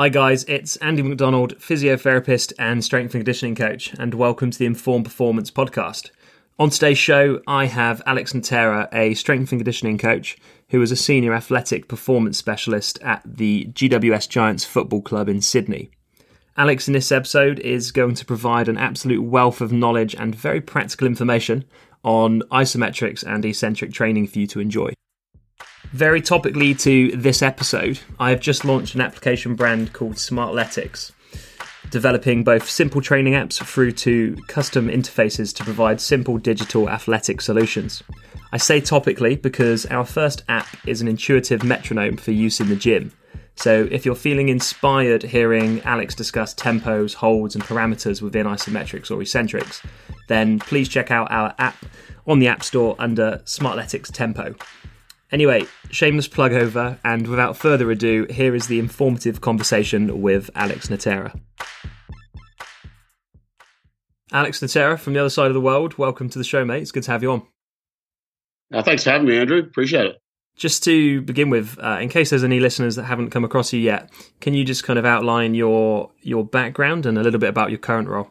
Hi, guys, it's Andy McDonald, physiotherapist and strength and conditioning coach, and welcome to the Informed Performance podcast. On today's show, I have Alex Natera, a strength and conditioning coach who is a senior athletic performance specialist at the GWS Giants Football Club in Sydney. Alex, in this episode, is going to provide an absolute wealth of knowledge and very practical information on isometrics and eccentric training for you to enjoy. Very topically to this episode, I have just launched an application brand called Smartletics, developing both simple training apps through to custom interfaces to provide simple digital athletic solutions. I say topically because our first app is an intuitive metronome for use in the gym. So if you're feeling inspired hearing Alex discuss tempos, holds, and parameters within isometrics or eccentrics, then please check out our app on the App Store under Smartletics Tempo. Anyway, shameless plug over, and without further ado, here is the informative conversation with Alex Natera. Alex Natera from the other side of the world, welcome to the show, mate. It's good to have you on. Uh, thanks for having me, Andrew. Appreciate it. Just to begin with, uh, in case there's any listeners that haven't come across you yet, can you just kind of outline your your background and a little bit about your current role?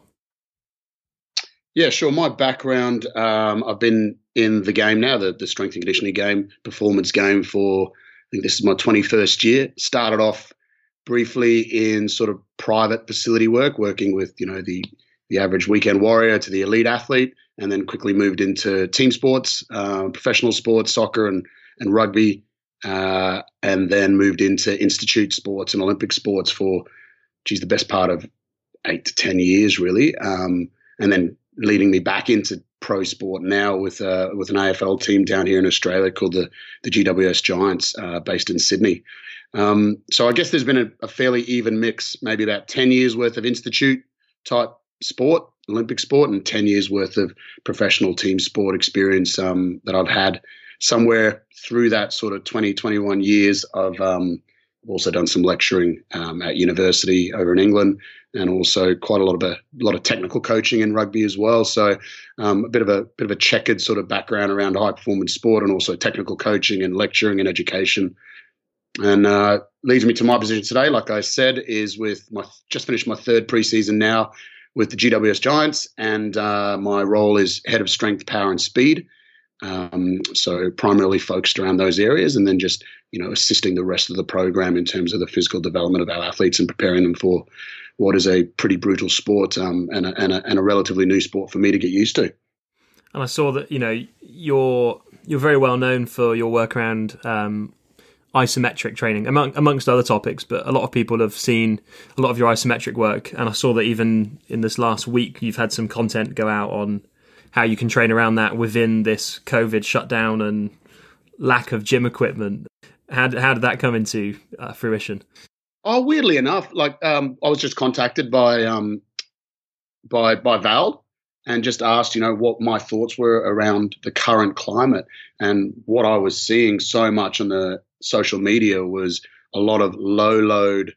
Yeah, sure. My background, um, I've been in the game now, the, the strength and conditioning game, performance game for, I think this is my 21st year. Started off briefly in sort of private facility work, working with, you know, the, the average weekend warrior to the elite athlete, and then quickly moved into team sports, uh, professional sports, soccer and, and rugby, uh, and then moved into institute sports and Olympic sports for, geez, the best part of eight to 10 years, really. Um, and then leading me back into pro sport now with uh, with an AFL team down here in Australia called the the GWS Giants, uh, based in Sydney. Um, so I guess there's been a, a, fairly even mix, maybe about ten years worth of institute type sport, Olympic sport, and ten years worth of professional team sport experience um, that I've had. Somewhere through that sort of 20, 21 years of um, also done some lecturing um, at university over in England, and also quite a lot of a, lot of technical coaching in rugby as well. So um, a bit of a bit of a checkered sort of background around high performance sport, and also technical coaching and lecturing and education. And uh, leads me to my position today. Like I said, is with my just finished my third preseason now with the GWS Giants, and uh, my role is head of strength, power, and speed. Um, so primarily focused around those areas, and then just you know assisting the rest of the program in terms of the physical development of our athletes and preparing them for what is a pretty brutal sport um, and, a, and, a, and a relatively new sport for me to get used to. And I saw that you know you're you're very well known for your work around um, isometric training, among, amongst other topics. But a lot of people have seen a lot of your isometric work, and I saw that even in this last week, you've had some content go out on how you can train around that within this COVID shutdown and lack of gym equipment. How, how did that come into uh, fruition? Oh, weirdly enough, like um, I was just contacted by um, by by Val and just asked, you know, what my thoughts were around the current climate and what I was seeing so much on the social media was a lot of low load,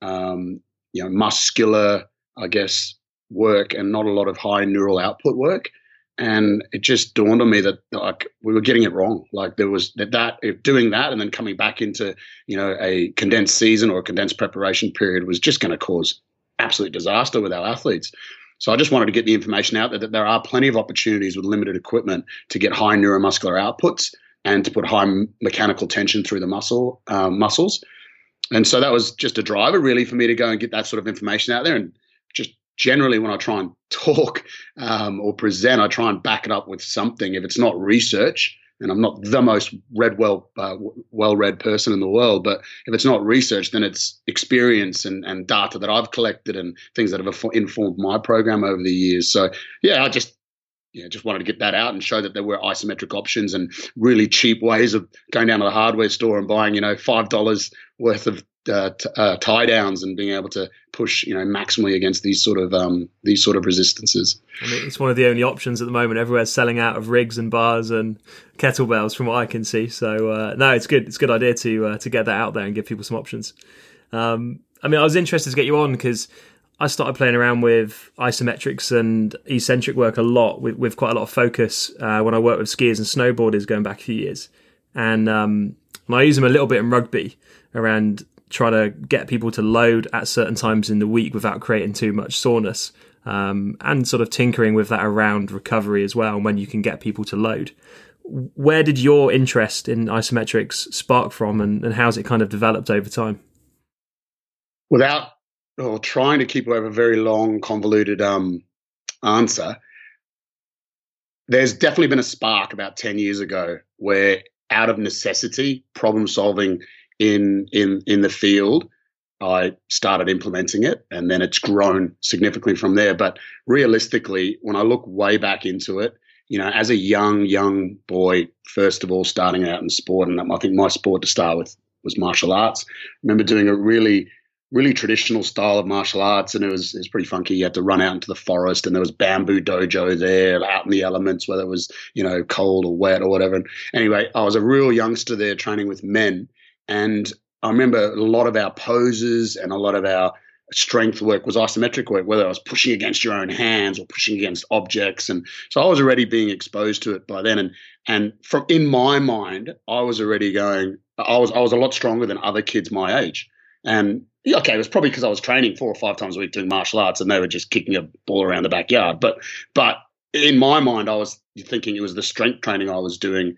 um, you know, muscular, I guess, work and not a lot of high neural output work and it just dawned on me that like we were getting it wrong. Like there was that that if doing that and then coming back into you know a condensed season or a condensed preparation period was just going to cause absolute disaster with our athletes. So i just wanted to get the information out there that there are plenty of opportunities with limited equipment to get high neuromuscular outputs and to put high mechanical tension through the muscle um, muscles. And so that was just a driver really for me to go and get that sort of information out there and just generally when I try and talk um, or present, I try and back it up with something. If it's not research, and I'm not the most read well uh, well read person in the world, but if it's not research, then it's experience and, and data that I've collected and things that have informed my program over the years. So yeah, I just yeah, just wanted to get that out and show that there were isometric options and really cheap ways of going down to the hardware store and buying, you know, five dollars worth of uh, t- uh, tie downs and being able to push you know maximally against these sort of um, these sort of resistances. I mean, it's one of the only options at the moment. Everywhere's selling out of rigs and bars and kettlebells, from what I can see. So uh, no, it's good. It's a good idea to uh, to get that out there and give people some options. Um, I mean, I was interested to get you on because I started playing around with isometrics and eccentric work a lot with, with quite a lot of focus uh, when I worked with skiers and snowboarders going back a few years, and um, and I use them a little bit in rugby around try to get people to load at certain times in the week without creating too much soreness. Um, and sort of tinkering with that around recovery as well, and when you can get people to load. Where did your interest in isometrics spark from, and, and how's it kind of developed over time? Without or trying to keep away a very long, convoluted um, answer, there's definitely been a spark about 10 years ago where out of necessity problem solving in in in the field i started implementing it and then it's grown significantly from there but realistically when i look way back into it you know as a young young boy first of all starting out in sport and i think my sport to start with was martial arts I remember doing a really really traditional style of martial arts, and it was it was pretty funky. You had to run out into the forest, and there was bamboo dojo there, out in the elements, whether it was you know cold or wet or whatever. And anyway, I was a real youngster there training with men, and I remember a lot of our poses and a lot of our strength work was isometric work, whether I was pushing against your own hands or pushing against objects. And so I was already being exposed to it by then. And and from in my mind, I was already going, I was I was a lot stronger than other kids my age. And okay, it was probably because I was training four or five times a week doing martial arts, and they were just kicking a ball around the backyard. But but in my mind, I was thinking it was the strength training I was doing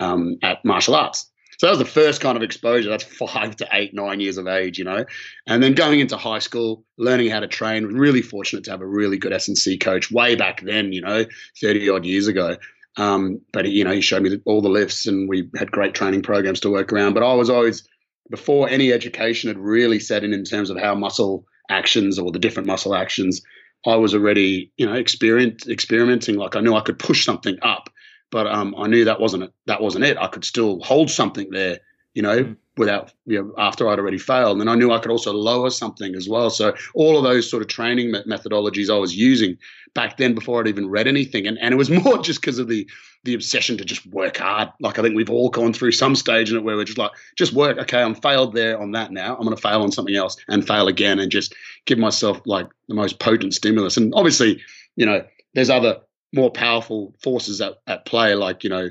um, at martial arts. So that was the first kind of exposure. That's five to eight, nine years of age, you know. And then going into high school, learning how to train. Really fortunate to have a really good S and C coach way back then, you know, thirty odd years ago. Um, but you know, he showed me all the lifts, and we had great training programs to work around. But I was always before any education had really set in in terms of how muscle actions or the different muscle actions, I was already, you know, experiment, experimenting. Like I knew I could push something up, but um, I knew that wasn't it. That wasn't it. I could still hold something there, you know, mm. without, you know, after I'd already failed. And I knew I could also lower something as well. So all of those sort of training methodologies I was using back then before I'd even read anything. And, and it was more just because of the the obsession to just work hard. Like I think we've all gone through some stage in it where we're just like, just work. Okay, I'm failed there on that now. I'm going to fail on something else and fail again and just give myself like the most potent stimulus. And obviously, you know, there's other more powerful forces at, at play, like, you know,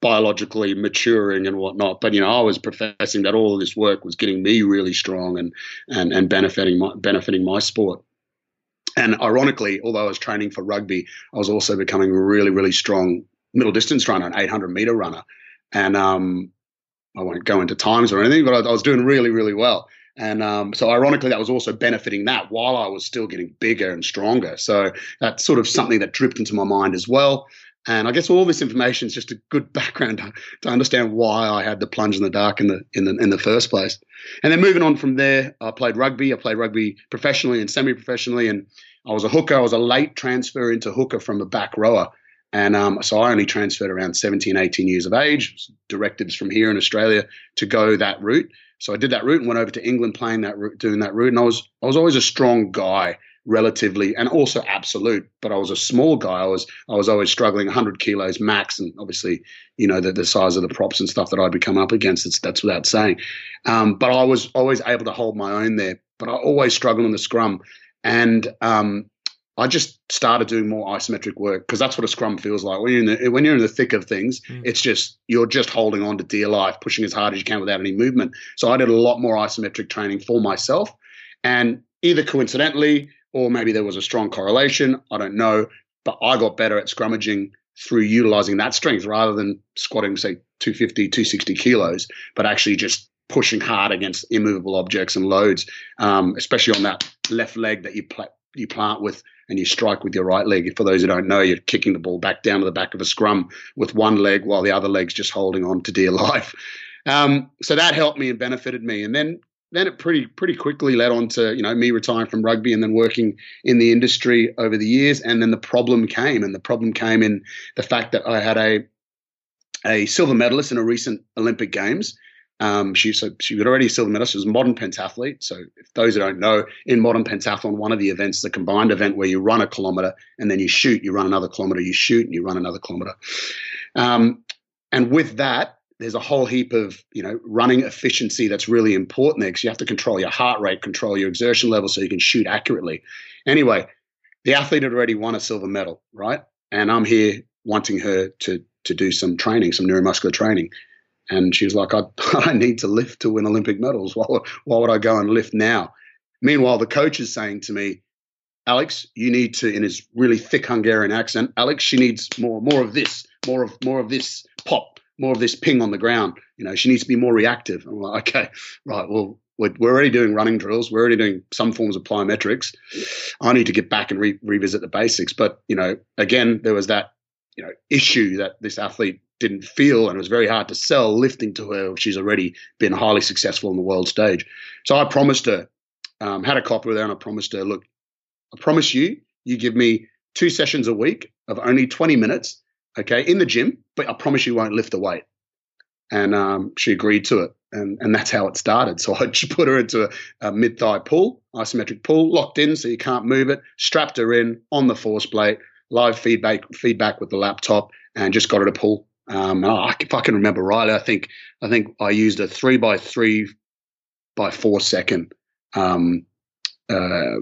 biologically maturing and whatnot. But you know, I was professing that all of this work was getting me really strong and and and benefiting my benefiting my sport. And ironically, although I was training for rugby, I was also becoming a really, really strong middle distance runner, an 800 meter runner. And um, I won't go into times or anything, but I, I was doing really, really well. And um, so, ironically, that was also benefiting that while I was still getting bigger and stronger. So, that's sort of something that dripped into my mind as well. And I guess all this information is just a good background to, to, understand why I had the plunge in the dark in the in the in the first place. And then moving on from there, I played rugby. I played rugby professionally and semi-professionally, and I was a hooker. I was a late transfer into hooker from a back rower. And um, so I only transferred around 17, 18 years of age, directives from here in Australia to go that route. So I did that route and went over to England playing that route, doing that route. And I was I was always a strong guy relatively and also absolute, but I was a small guy. I was I was always struggling 100 kilos max, and obviously you know the, the size of the props and stuff that I'd become up against. It's, that's without saying. Um, but I was always able to hold my own there. But I always struggled in the scrum, and um, I just started doing more isometric work because that's what a scrum feels like. When you're in the when you're in the thick of things, mm. it's just you're just holding on to dear life, pushing as hard as you can without any movement. So I did a lot more isometric training for myself, and either coincidentally or maybe there was a strong correlation. I don't know, but I got better at scrummaging through utilizing that strength rather than squatting say 250, 260 kilos, but actually just pushing hard against immovable objects and loads, um, especially on that left leg that you pl- you plant with and you strike with your right leg. For those who don't know, you're kicking the ball back down to the back of a scrum with one leg while the other leg's just holding on to dear life. Um, so that helped me and benefited me. And then then it pretty pretty quickly led on to you know me retiring from rugby and then working in the industry over the years. And then the problem came, and the problem came in the fact that I had a a silver medalist in a recent Olympic Games um, she so she was already silver medalist. She was a modern pentathlete. So if those who don't know, in modern pentathlon, one of the events is a combined event where you run a kilometer and then you shoot. You run another kilometer, you shoot, and you run another kilometer. Um, and with that, there's a whole heap of you know running efficiency that's really important there because you have to control your heart rate, control your exertion level, so you can shoot accurately. Anyway, the athlete had already won a silver medal, right? And I'm here wanting her to to do some training, some neuromuscular training. And she was like, I, I need to lift to win Olympic medals. Why, why would I go and lift now? Meanwhile, the coach is saying to me, Alex, you need to, in his really thick Hungarian accent, Alex, she needs more, more of this, more of, more of this pop, more of this ping on the ground. You know, she needs to be more reactive. I'm like, okay, right. Well, we're, we're already doing running drills. We're already doing some forms of plyometrics. I need to get back and re- revisit the basics. But you know, again, there was that you know issue that this athlete didn't feel, and it was very hard to sell lifting to her. She's already been highly successful on the world stage. So I promised her, um, had a copy with her, and I promised her, look, I promise you, you give me two sessions a week of only 20 minutes, okay, in the gym, but I promise you won't lift the weight. And um, she agreed to it. And, and that's how it started. So I just put her into a, a mid thigh pull, isometric pull, locked in so you can't move it, strapped her in on the force plate, live feedback feedback with the laptop, and just got her to pull. Um, if I can remember rightly, I think I think I used a three by three by four second um, uh,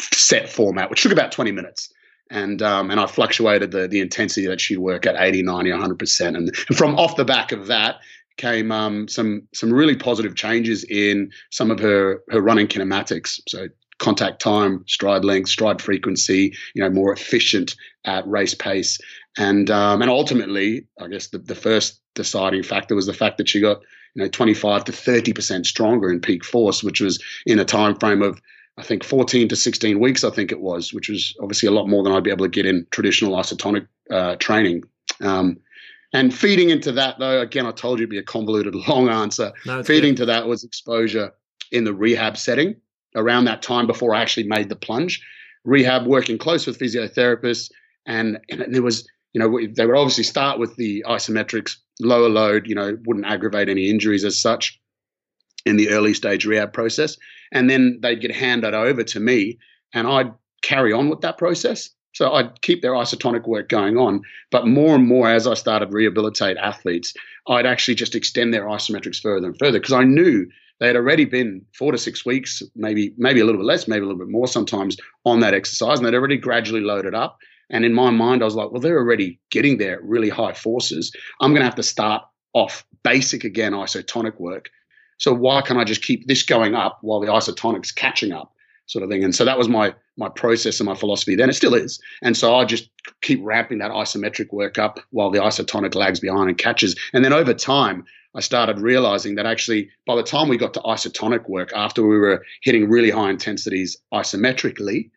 set format, which took about 20 minutes. And um, and I fluctuated the the intensity that she'd work at 80, 90, 100%. And from off the back of that came um, some some really positive changes in some of her her running kinematics. So contact time, stride length, stride frequency, you know, more efficient at race pace. And um, and ultimately, I guess the, the first deciding factor was the fact that she got you know 25 to 30 percent stronger in peak force, which was in a time frame of I think 14 to 16 weeks. I think it was, which was obviously a lot more than I'd be able to get in traditional isotonic uh, training. Um, and feeding into that, though, again, I told you it'd be a convoluted, long answer. No, feeding good. to that was exposure in the rehab setting around that time before I actually made the plunge. Rehab, working close with physiotherapists, and, and there was, you know, they would obviously start with the isometrics, lower load, you know, wouldn't aggravate any injuries as such in the early stage rehab process. And then they'd get handed over to me, and I'd carry on with that process. So I'd keep their isotonic work going on, but more and more as I started rehabilitate athletes, I'd actually just extend their isometrics further and further because I knew they had already been four to six weeks, maybe maybe a little bit less, maybe a little bit more sometimes on that exercise, and they'd already gradually loaded up. And in my mind, I was like, well, they're already getting there at really high forces. I'm going to have to start off basic again isotonic work. So why can't I just keep this going up while the isotonic's catching up? sort of thing. And so that was my my process and my philosophy then. It still is. And so I just keep ramping that isometric work up while the isotonic lags behind and catches. And then over time, I started realizing that actually by the time we got to isotonic work, after we were hitting really high intensities isometrically,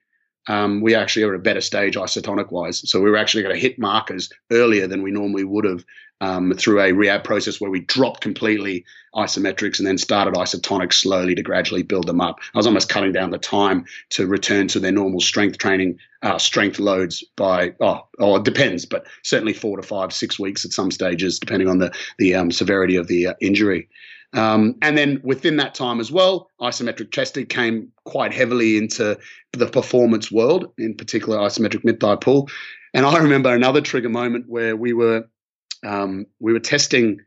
um, we actually are at a better stage isotonic wise. So we were actually going to hit markers earlier than we normally would have um, through a rehab process where we dropped completely isometrics and then started isotonics slowly to gradually build them up. I was almost cutting down the time to return to their normal strength training, uh, strength loads by, oh, oh, it depends, but certainly four to five, six weeks at some stages, depending on the, the um, severity of the uh, injury. Um, and then within that time as well, isometric testing came quite heavily into the performance world, in particular isometric mid thigh pull. And I remember another trigger moment where we were um, we were testing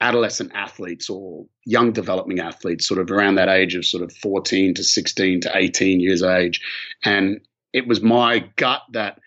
adolescent athletes or young developing athletes, sort of around that age of sort of 14 to 16 to 18 years age. And it was my gut that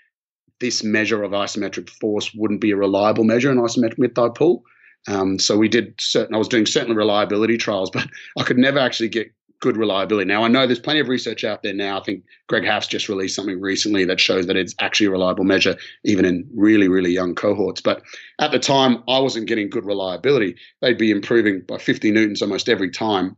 this measure of isometric force wouldn't be a reliable measure in isometric mid thigh pull. Um, so we did certain, I was doing certain reliability trials, but I could never actually get good reliability. Now I know there's plenty of research out there now. I think Greg Haff's just released something recently that shows that it's actually a reliable measure, even in really, really young cohorts. But at the time, I wasn't getting good reliability. They'd be improving by 50 newtons almost every time.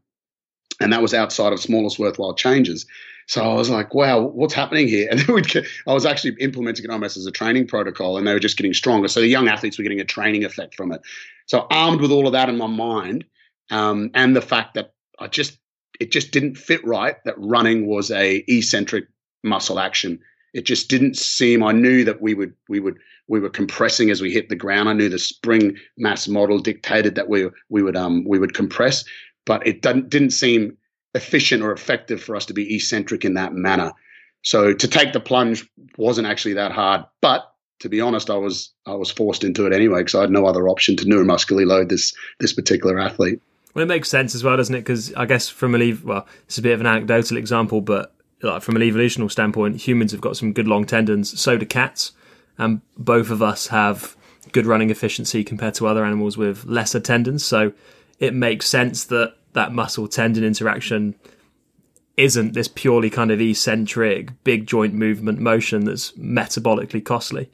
And that was outside of smallest worthwhile changes. So I was like, wow, what's happening here? And then we'd get, I was actually implementing it almost as a training protocol and they were just getting stronger. So the young athletes were getting a training effect from it. So armed with all of that in my mind um, and the fact that I just it just didn't fit right that running was a eccentric muscle action. It just didn't seem. I knew that we would we would we were compressing as we hit the ground. I knew the spring mass model dictated that we we would um we would compress, but it didn't didn't seem efficient or effective for us to be eccentric in that manner. So to take the plunge wasn't actually that hard, but to be honest, I was I was forced into it anyway because I had no other option to neuromuscularly load this this particular athlete. Well, it makes sense as well, doesn't it? Because I guess from a leave, well, it's a bit of an anecdotal example, but like from an evolutional standpoint, humans have got some good long tendons. So do cats, and both of us have good running efficiency compared to other animals with lesser tendons. So it makes sense that that muscle tendon interaction isn't this purely kind of eccentric big joint movement motion that's metabolically costly.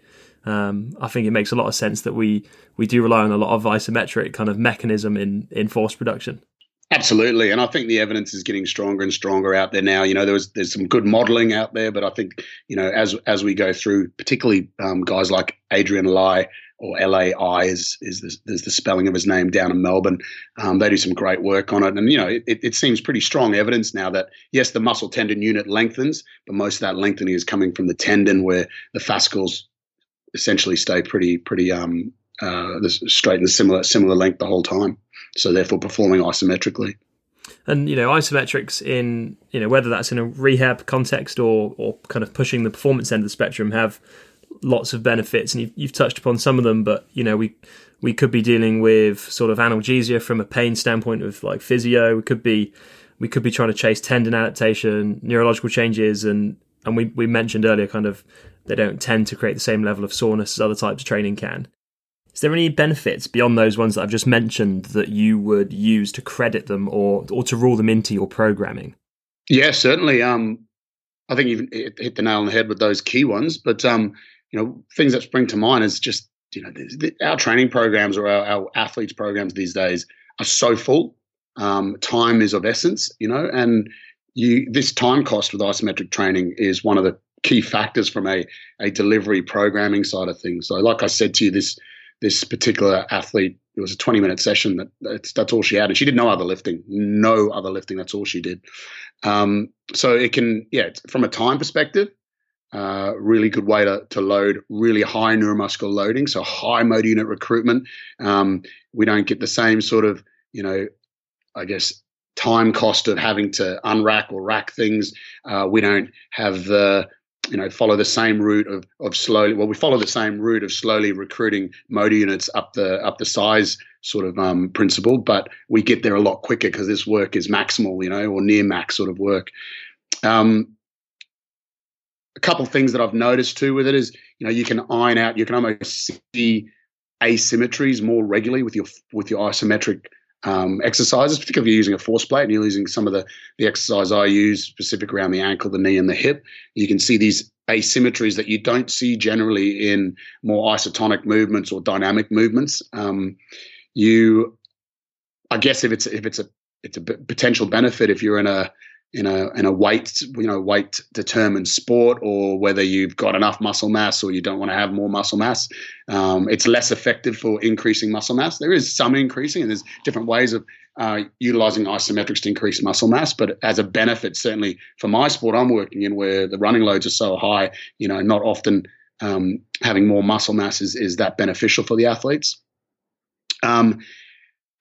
Um, I think it makes a lot of sense that we we do rely on a lot of isometric kind of mechanism in in force production. Absolutely, and I think the evidence is getting stronger and stronger out there now. You know, there was there's some good modelling out there, but I think you know as as we go through, particularly um, guys like Adrian Lai or LAI is is the, is the spelling of his name down in Melbourne. Um, they do some great work on it, and you know it, it seems pretty strong evidence now that yes, the muscle tendon unit lengthens, but most of that lengthening is coming from the tendon, where the fascicles essentially stay pretty pretty um, uh, straight and similar similar length the whole time so therefore performing isometrically. And you know, isometrics in you know whether that's in a rehab context or or kind of pushing the performance end of the spectrum have lots of benefits, and you've, you've touched upon some of them. But you know, we we could be dealing with sort of analgesia from a pain standpoint of like physio. We could be we could be trying to chase tendon adaptation, neurological changes, and and we we mentioned earlier kind of they don't tend to create the same level of soreness as other types of training can. Is there any benefits beyond those ones that I've just mentioned that you would use to credit them or or to rule them into your programming? Yeah, certainly. Um, I think you've hit the nail on the head with those key ones. But um, you know, things that spring to mind is just you know the, our training programs or our, our, athletes programs these days are so full. Um, time is of essence, you know, and you this time cost with isometric training is one of the key factors from a a delivery programming side of things. So, like I said to you, this this particular athlete, it was a 20 minute session. That that's, that's all she had, and she did no other lifting, no other lifting. That's all she did. Um, so it can, yeah, from a time perspective, uh, really good way to, to load really high neuromuscular loading, so high motor unit recruitment. Um, we don't get the same sort of, you know, I guess time cost of having to unrack or rack things. Uh, we don't have the you know follow the same route of of slowly well we follow the same route of slowly recruiting motor units up the up the size sort of um, principle but we get there a lot quicker because this work is maximal you know or near max sort of work um, a couple of things that I've noticed too with it is you know you can iron out you can almost see asymmetries more regularly with your with your isometric um, exercises, particularly if you're using a force plate and you're using some of the, the exercise I use specific around the ankle, the knee, and the hip. You can see these asymmetries that you don't see generally in more isotonic movements or dynamic movements. Um, you, I guess, if it's if it's a it's a potential benefit if you're in a in a in a weight you know weight determined sport or whether you've got enough muscle mass or you don't want to have more muscle mass um, it's less effective for increasing muscle mass. There is some increasing and there's different ways of uh, utilizing isometrics to increase muscle mass but as a benefit certainly for my sport i'm working in where the running loads are so high you know not often um, having more muscle mass is, is that beneficial for the athletes. Um,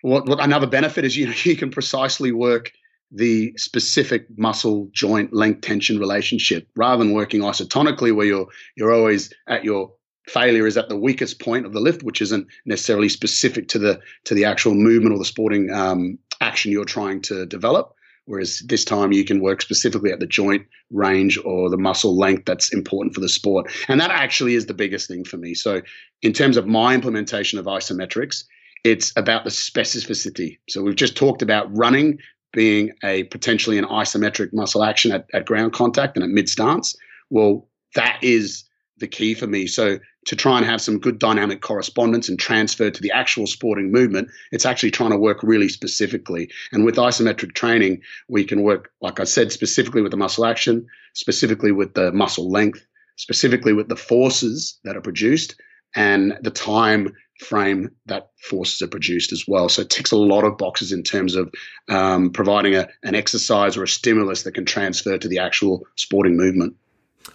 what, what another benefit is you know you can precisely work the specific muscle joint length tension relationship rather than working isotonically where you're you're always at your failure is at the weakest point of the lift which isn't necessarily specific to the to the actual movement or the sporting um, action you're trying to develop. Whereas this time you can work specifically at the joint range or the muscle length that's important for the sport. And that actually is the biggest thing for me. So in terms of my implementation of isometrics it's about the specificity. So we've just talked about running being a potentially an isometric muscle action at, at ground contact and at mid stance, well, that is the key for me. So to try and have some good dynamic correspondence and transfer to the actual sporting movement, it's actually trying to work really specifically. And with isometric training, we can work, like I said, specifically with the muscle action, specifically with the muscle length, specifically with the forces that are produced and the time frame that forces are produced as well. So it ticks a lot of boxes in terms of um, providing a, an exercise or a stimulus that can transfer to the actual sporting movement.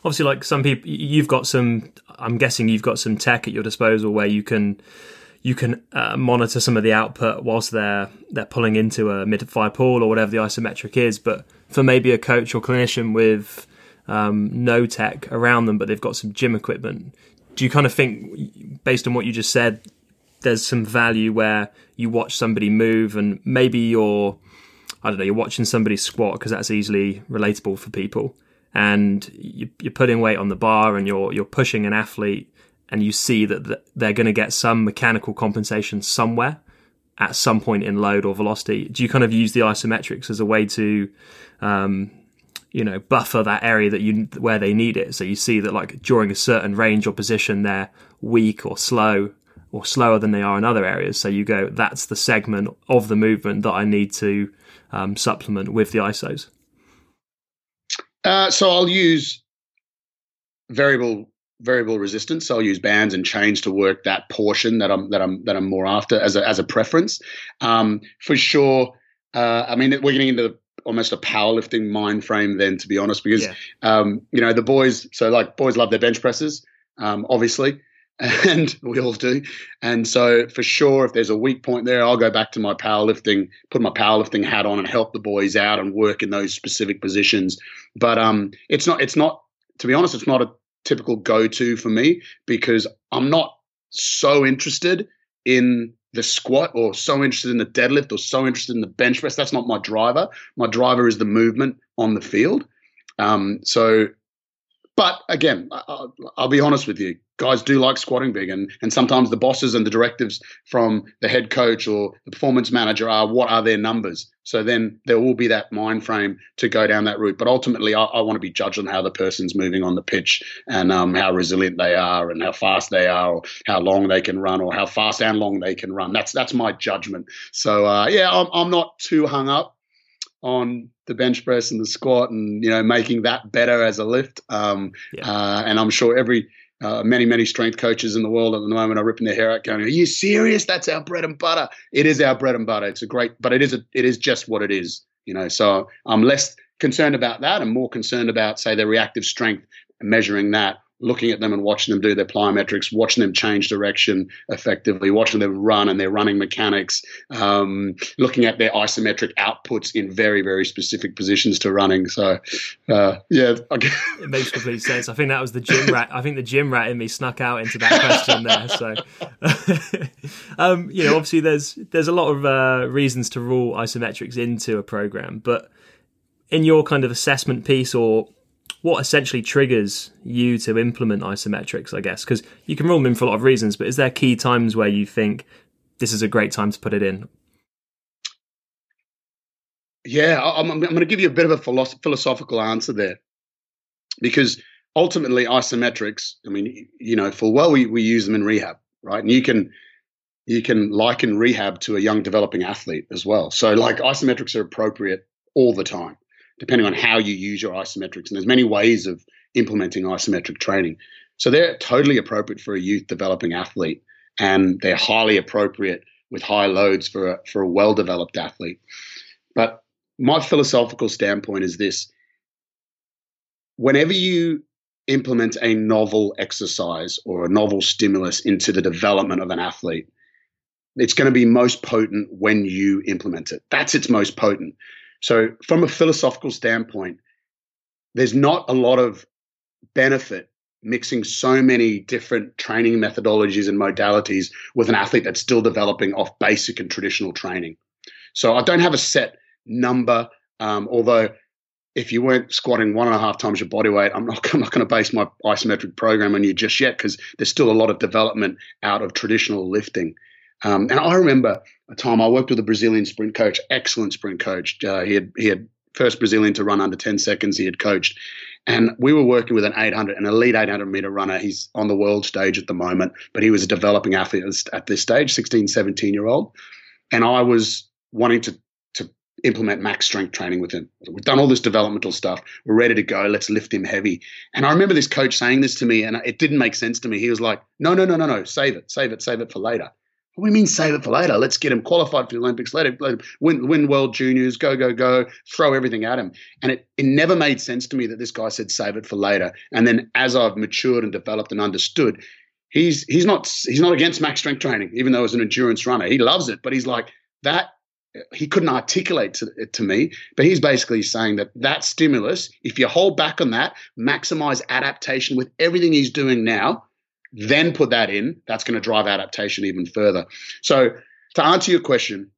Obviously, like some people, you've got some. I'm guessing you've got some tech at your disposal where you can you can uh, monitor some of the output whilst they're they're pulling into a mid thigh pull or whatever the isometric is. But for maybe a coach or clinician with um, no tech around them, but they've got some gym equipment, do you kind of think, based on what you just said, there's some value where you watch somebody move and maybe you're, I don't know, you're watching somebody squat because that's easily relatable for people, and you're putting weight on the bar and you're you're pushing an athlete and you see that they're going to get some mechanical compensation somewhere at some point in load or velocity, do you kind of use the isometrics as a way to, um, you know, buffer that area that you where they need it? So you see that like during a certain range or position, they're weak or slow or slower than they are in other areas. So you go, that's the segment of the movement that I need to um, supplement with the isos. Uh, so I'll use variable variable resistance. So I'll use bands and chains to work that portion that I'm that I'm that I'm more after as a as a preference. Um, for sure. Uh, I mean, we're getting into almost a powerlifting mind frame then, to be honest, because yeah. um, you know the boys. So like boys love their bench presses, um, obviously. And we all do. And so, for sure, if there's a weak point there, I'll go back to my powerlifting, put my powerlifting hat on, and help the boys out and work in those specific positions. But um, it's not. It's not. To be honest, it's not a typical go to for me because I'm not so interested in the squat or so interested in the deadlift or so interested in the bench press. That's not my driver. My driver is the movement on the field. Um, so, but again, I'll, be honest with you guys do like squatting big and and sometimes the bosses and the directives from the head coach or the performance manager are what are their numbers. So then there will be that mind frame to go down that route. But ultimately i, I want to be judged on how the person's moving on the pitch and um, how resilient they are and how fast they are or how long they can run or how fast and long they can run. That's that's my judgment. So uh, yeah I'm, I'm not too hung up on the bench press and the squat and you know making that better as a lift um, yeah. uh, and i'm sure every uh, many, many strength coaches in the world at the moment are ripping their hair out, going, "Are you serious? That's our bread and butter." It is our bread and butter. It's a great, but it is a, it is just what it is, you know. So I'm less concerned about that and more concerned about, say, the reactive strength, measuring that looking at them and watching them do their plyometrics, watching them change direction effectively, watching them run and their running mechanics, um, looking at their isometric outputs in very, very specific positions to running. So, uh, yeah. it makes complete sense. I think that was the gym rat. I think the gym rat in me snuck out into that question there. So, um, you know, obviously there's, there's a lot of uh, reasons to rule isometrics into a program, but in your kind of assessment piece or what essentially triggers you to implement isometrics, I guess? Because you can rule them in for a lot of reasons, but is there key times where you think this is a great time to put it in? Yeah, I'm, I'm going to give you a bit of a philosophical answer there because ultimately isometrics, I mean, you know, for well, we, we use them in rehab, right? And you can you can liken rehab to a young developing athlete as well. So like isometrics are appropriate all the time depending on how you use your isometrics. And there's many ways of implementing isometric training. So they're totally appropriate for a youth developing athlete, and they're highly appropriate with high loads for a, for a well developed athlete. But my philosophical standpoint is this whenever you implement a novel exercise or a novel stimulus into the development of an athlete, it's going to be most potent when you implement it. That's its most potent. So, from a philosophical standpoint, there's not a lot of benefit mixing so many different training methodologies and modalities with an athlete that's still developing off basic and traditional training. So, I don't have a set number, um, although if you weren't squatting one and a half times your body weight, I'm not, I'm not going to base my isometric program on you just yet because there's still a lot of development out of traditional lifting. Um, and I remember a time I worked with a Brazilian sprint coach, excellent sprint coach. Uh, he had he had first Brazilian to run under 10 seconds he had coached. And we were working with an 800, an elite 800 meter runner. He's on the world stage at the moment, but he was a developing athlete at this stage, 16, 17 year old. And I was wanting to, to implement max strength training with him. We've done all this developmental stuff. We're ready to go. Let's lift him heavy. And I remember this coach saying this to me, and it didn't make sense to me. He was like, no, no, no, no, no, save it, save it, save it for later. What do we mean save it for later? Let's get him qualified for the Olympics. Let him, win, win World Juniors. Go, go, go. Throw everything at him. And it, it never made sense to me that this guy said save it for later. And then as I've matured and developed and understood, he's he's not he's not against max strength training, even though as an endurance runner, he loves it. But he's like that. He couldn't articulate to, it to me, but he's basically saying that that stimulus, if you hold back on that, maximize adaptation with everything he's doing now, then put that in, that's going to drive adaptation even further. So, to answer your question,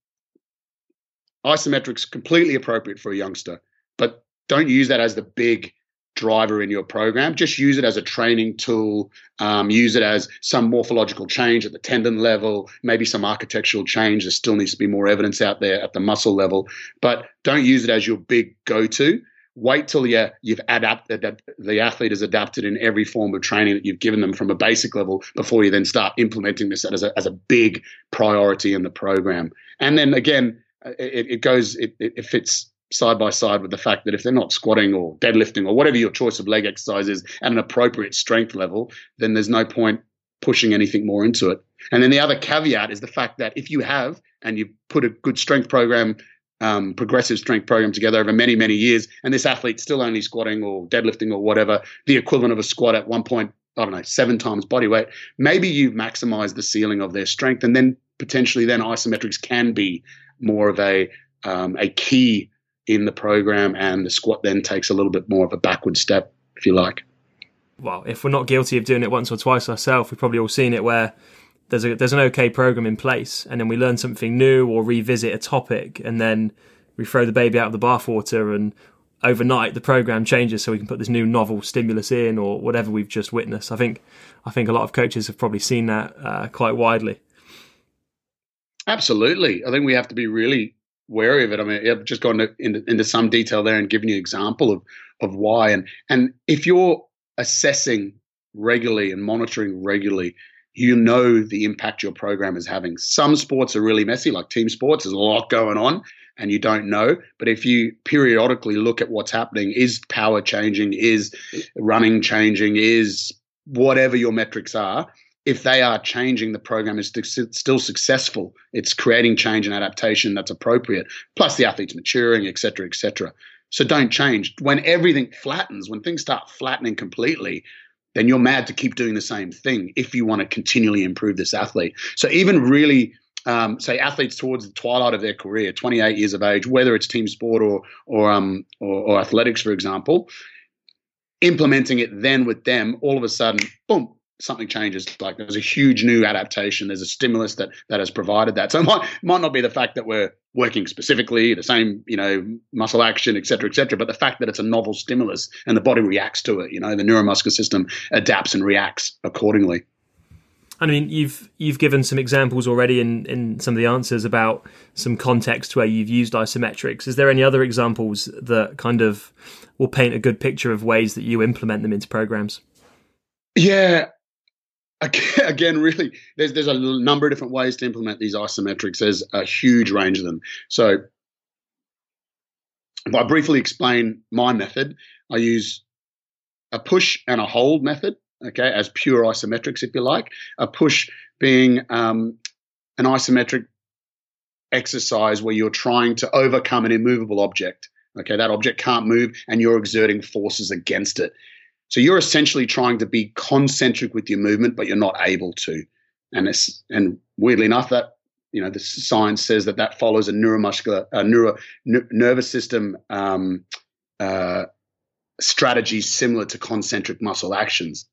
isometrics completely appropriate for a youngster, but don't use that as the big driver in your program. Just use it as a training tool. Um, use it as some morphological change at the tendon level, maybe some architectural change. There still needs to be more evidence out there at the muscle level, but don't use it as your big go-to. Wait till you, uh, you've adapted that the athlete has adapted in every form of training that you've given them from a basic level before you then start implementing this as a, as a big priority in the program. And then again, uh, it, it goes, it, it fits side by side with the fact that if they're not squatting or deadlifting or whatever your choice of leg exercise is at an appropriate strength level, then there's no point pushing anything more into it. And then the other caveat is the fact that if you have and you put a good strength program, um, progressive strength program together over many, many years, and this athlete's still only squatting or deadlifting or whatever, the equivalent of a squat at one point, I don't know, seven times body weight, maybe you've maximized the ceiling of their strength. And then potentially then isometrics can be more of a um, a key in the program, and the squat then takes a little bit more of a backward step, if you like. Well, if we're not guilty of doing it once or twice ourselves, we've probably all seen it where there's a there's an okay program in place, and then we learn something new or revisit a topic, and then we throw the baby out of the bathwater, and overnight the program changes so we can put this new novel stimulus in or whatever we've just witnessed. I think I think a lot of coaches have probably seen that uh, quite widely. Absolutely, I think we have to be really wary of it. I mean, I've just gone into, into some detail there and given you an example of of why. And and if you're assessing regularly and monitoring regularly, you know the impact your program is having. Some sports are really messy, like team sports. There's a lot going on, and you don't know. But if you periodically look at what's happening, is power changing? Is running changing? Is whatever your metrics are, if they are changing, the program is still successful. It's creating change and adaptation that's appropriate. Plus, the athlete's maturing, et cetera, et cetera. So don't change. When everything flattens, when things start flattening completely, then you're mad to keep doing the same thing if you want to continually improve this athlete. So even really, um, say athletes towards the twilight of their career, 28 years of age, whether it's team sport or or um or, or athletics, for example, implementing it then with them, all of a sudden, boom, something changes. Like there's a huge new adaptation. There's a stimulus that that has provided that. So it might might not be the fact that we're working specifically the same, you know, muscle action, et cetera, et cetera, but the fact that it's a novel stimulus and the body reacts to it. You know, the neuromuscular system adapts and reacts accordingly. I mean, you've you've given some examples already in, in some of the answers about some context where you've used isometrics. Is there any other examples that kind of will paint a good picture of ways that you implement them into programs? Yeah, again, really, there's there's a number of different ways to implement these isometrics. There's a huge range of them. So, if I briefly explain my method, I use a push and a hold method. Okay, as pure isometrics, if you like. A push being um, an isometric exercise where you're trying to overcome an immovable object. Okay, that object can't move, and you're exerting forces against it. So you're essentially trying to be concentric with your movement, but you're not able to. And this, and weirdly enough, that you know the science says that that follows a neuromuscular, a neuro, n- nervous system um, uh, strategy similar to concentric muscle actions.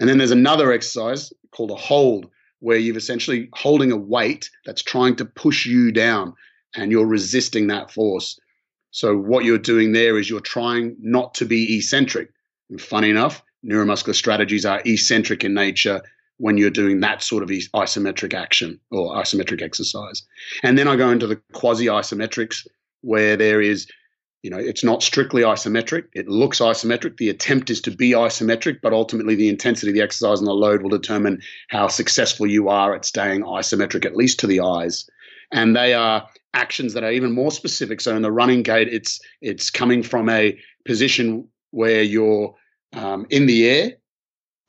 And then there's another exercise called a hold, where you're essentially holding a weight that's trying to push you down, and you're resisting that force. So what you're doing there is you're trying not to be eccentric. And funny enough, neuromuscular strategies are eccentric in nature when you're doing that sort of isometric action or isometric exercise. And then I go into the quasi isometrics where there is, you know, it's not strictly isometric. It looks isometric. The attempt is to be isometric, but ultimately the intensity of the exercise and the load will determine how successful you are at staying isometric, at least to the eyes. And they are actions that are even more specific. So in the running gait, it's it's coming from a position where you're um, in the air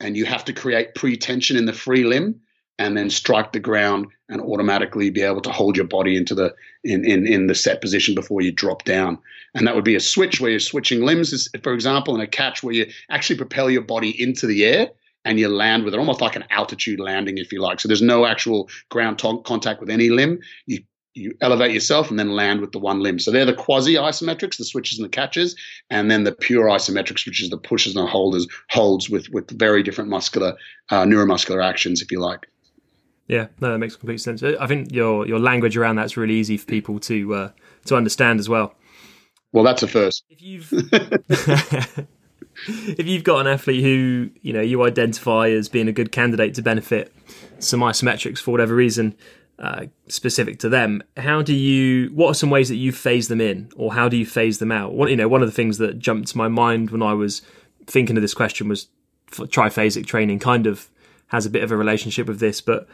and you have to create pre-tension in the free limb and then strike the ground and automatically be able to hold your body into the in, in, in the set position before you drop down. And that would be a switch where you're switching limbs, for example, and a catch where you actually propel your body into the air and you land with it, almost like an altitude landing, if you like. So there's no actual ground t- contact with any limb. You you elevate yourself and then land with the one limb. So they're the quasi isometrics, the switches and the catches, and then the pure isometrics, which is the pushes and the holders, holds with with very different muscular, uh, neuromuscular actions, if you like. Yeah, no, that makes complete sense. I think your your language around that's really easy for people to uh, to understand as well. Well, that's a first. If you've if you've got an athlete who you know you identify as being a good candidate to benefit some isometrics for whatever reason uh, specific to them, how do you? What are some ways that you phase them in, or how do you phase them out? What you know, one of the things that jumped to my mind when I was thinking of this question was triphasic training. Kind of has a bit of a relationship with this, but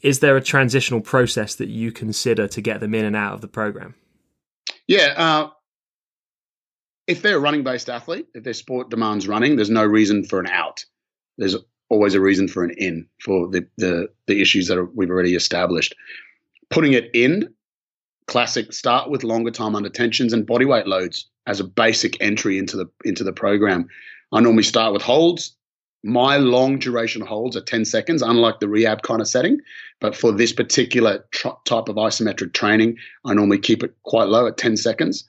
is there a transitional process that you consider to get them in and out of the program? Yeah, uh, if they're a running based athlete, if their sport demands running, there's no reason for an out. There's always a reason for an in for the the, the issues that are, we've already established. Putting it in, classic start with longer time under tensions and body weight loads as a basic entry into the into the program. I normally start with holds. My long duration holds are 10 seconds, unlike the rehab kind of setting. But for this particular tr- type of isometric training, I normally keep it quite low at 10 seconds.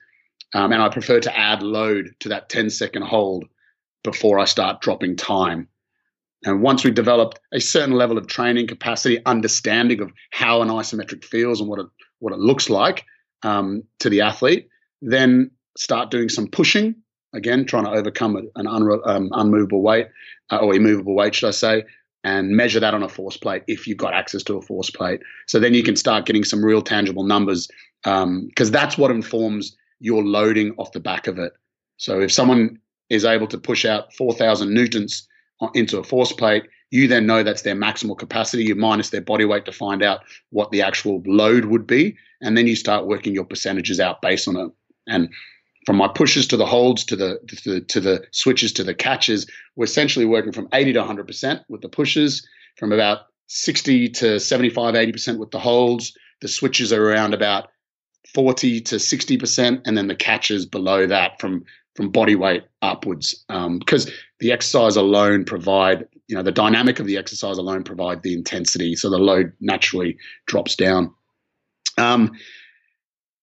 Um, and I prefer to add load to that 10 second hold before I start dropping time. And once we've developed a certain level of training capacity, understanding of how an isometric feels and what it what it looks like um, to the athlete, then start doing some pushing. Again, trying to overcome an um, unmovable weight uh, or immovable weight, should I say, and measure that on a force plate if you've got access to a force plate. So then you can start getting some real tangible numbers because um, that's what informs your loading off the back of it. So if someone is able to push out 4,000 newtons into a force plate, you then know that's their maximal capacity. You minus their body weight to find out what the actual load would be, and then you start working your percentages out based on it. And from my pushes to the holds to the to the, to the switches to the catches, we're essentially working from 80 to 100 percent with the pushes, from about 60 to 75, 80 percent with the holds. The switches are around about 40 to 60 percent, and then the catches below that from from body weight upwards um, because the exercise alone provide you know the dynamic of the exercise alone provide the intensity so the load naturally drops down. Um,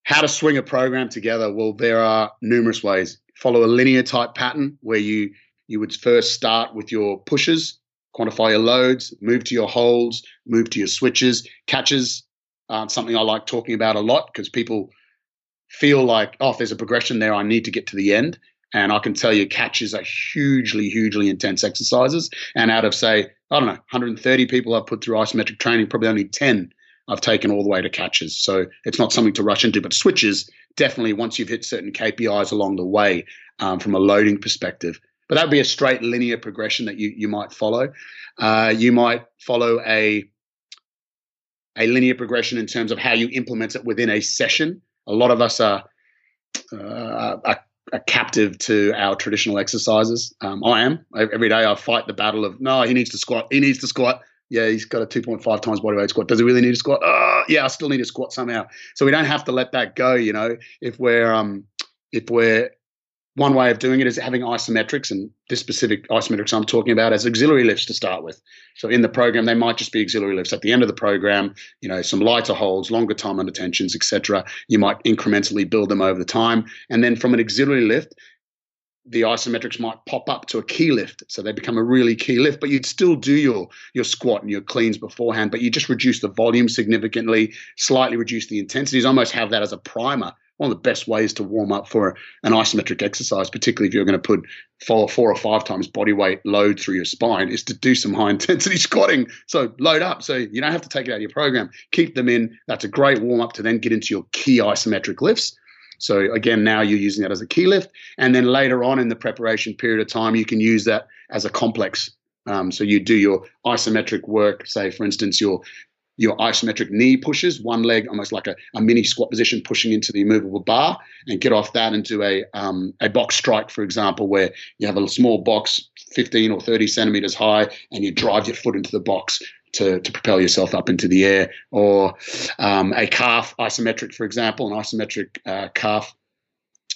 how to swing a program together. Well there are numerous ways. Follow a linear type pattern where you you would first start with your pushes quantify your loads move to your holds move to your switches catches uh, something i like talking about a lot because people feel like, oh, there's a progression there, I need to get to the end. And I can tell you, catches are hugely, hugely intense exercises. And out of, say, I don't know, 130 people I've put through isometric training, probably only 10 I've taken all the way to catches. So it's not something to rush into, but switches definitely once you've hit certain KPIs along the way um, from a loading perspective. But that would be a straight linear progression that you, you might follow. Uh, you might follow a a linear progression in terms of how you implement it within a session a lot of us are, uh, are, are captive to our traditional exercises. Um, I am every day. I fight the battle of no, he needs to squat. He needs to squat. Yeah, he's got a 2.5 times body weight squat. Does he really need to squat? Oh, yeah, I still need to squat somehow. So we don't have to let that go. You know, if we're um, if we're one way of doing it is having isometrics, and this specific isometrics I'm talking about as auxiliary lifts to start with. So in the program, they might just be auxiliary lifts. At the end of the program, you know, some lighter holds, longer time under tensions, etc. You might incrementally build them over the time, and then from an auxiliary lift, the isometrics might pop up to a key lift, so they become a really key lift. But you'd still do your your squat and your cleans beforehand, but you just reduce the volume significantly, slightly reduce the intensities, almost have that as a primer one of the best ways to warm up for an isometric exercise, particularly if you're going to put four, four or five times body weight load through your spine, is to do some high intensity squatting. So load up. So you don't have to take it out of your program. Keep them in. That's a great warm up to then get into your key isometric lifts. So again, now you're using that as a key lift, and then later on in the preparation period of time, you can use that as a complex um, so you do your isometric work, say for instance, your your isometric knee pushes, one leg almost like a, a mini squat position, pushing into the immovable bar, and get off that into a um, a box strike, for example, where you have a small box, 15 or 30 centimeters high, and you drive your foot into the box to, to propel yourself up into the air, or um, a calf isometric, for example, an isometric uh, calf.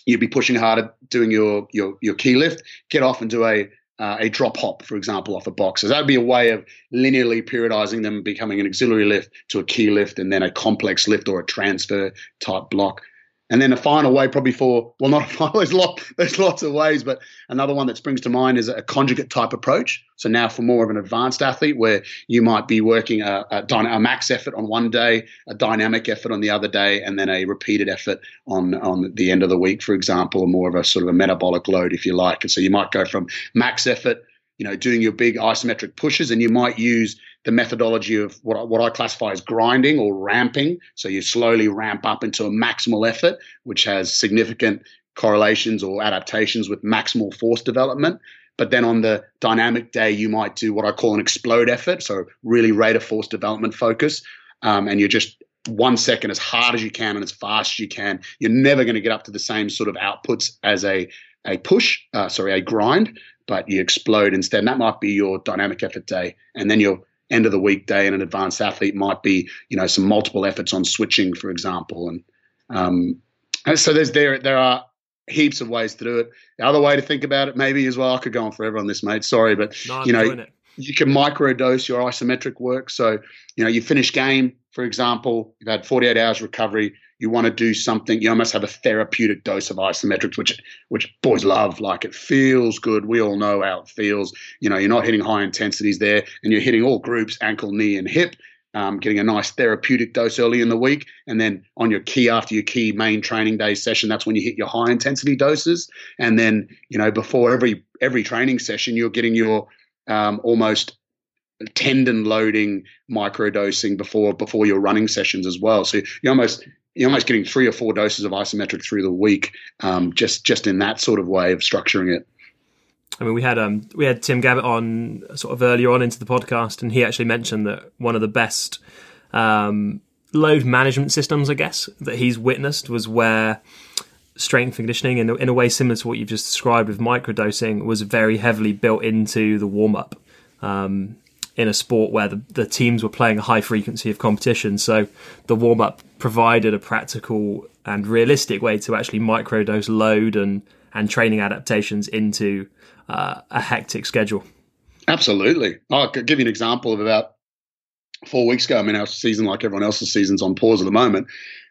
You'd be pushing harder, doing your your your key lift, get off and do a uh, a drop hop, for example, off a box. So that would be a way of linearly periodizing them, becoming an auxiliary lift to a key lift and then a complex lift or a transfer type block. And then a final way, probably for well, not a final. There's lot, there's lots of ways, but another one that springs to mind is a conjugate type approach. So now for more of an advanced athlete, where you might be working a, a, a max effort on one day, a dynamic effort on the other day, and then a repeated effort on on the end of the week, for example, more of a sort of a metabolic load, if you like. And so you might go from max effort you know, doing your big isometric pushes, and you might use the methodology of what I, what I classify as grinding or ramping. So you slowly ramp up into a maximal effort, which has significant correlations or adaptations with maximal force development. But then on the dynamic day, you might do what I call an explode effort. So really rate of force development focus. Um, and you're just one second as hard as you can and as fast as you can. You're never going to get up to the same sort of outputs as a a push, uh, sorry, a grind, but you explode instead. And that might be your dynamic effort day. And then your end of the week day and an advanced athlete might be, you know, some multiple efforts on switching, for example. And, um, and so there's there there are heaps of ways to do it. The other way to think about it, maybe as well, I could go on forever on this, mate. Sorry, but no, you know, you can microdose your isometric work. So, you know, you finish game, for example, you've had 48 hours recovery, you want to do something, you almost have a therapeutic dose of isometrics, which which boys love. Like it feels good. We all know how it feels. You know, you're not hitting high intensities there, and you're hitting all groups, ankle, knee, and hip. Um, getting a nice therapeutic dose early in the week, and then on your key after your key main training day session, that's when you hit your high intensity doses. And then you know before every every training session, you're getting your um, almost tendon loading microdosing before before your running sessions as well. So you're almost you're almost getting three or four doses of isometric through the week, um, just just in that sort of way of structuring it. I mean, we had um, we had Tim Gabbett on sort of earlier on into the podcast, and he actually mentioned that one of the best um, load management systems, I guess, that he's witnessed was where strength conditioning, in, in a way similar to what you've just described with microdosing, was very heavily built into the warm up. Um, in a sport where the, the teams were playing a high frequency of competition. So the warm up provided a practical and realistic way to actually microdose load and, and training adaptations into uh, a hectic schedule. Absolutely. I'll give you an example of about four weeks ago. I mean, our season, like everyone else's season's on pause at the moment.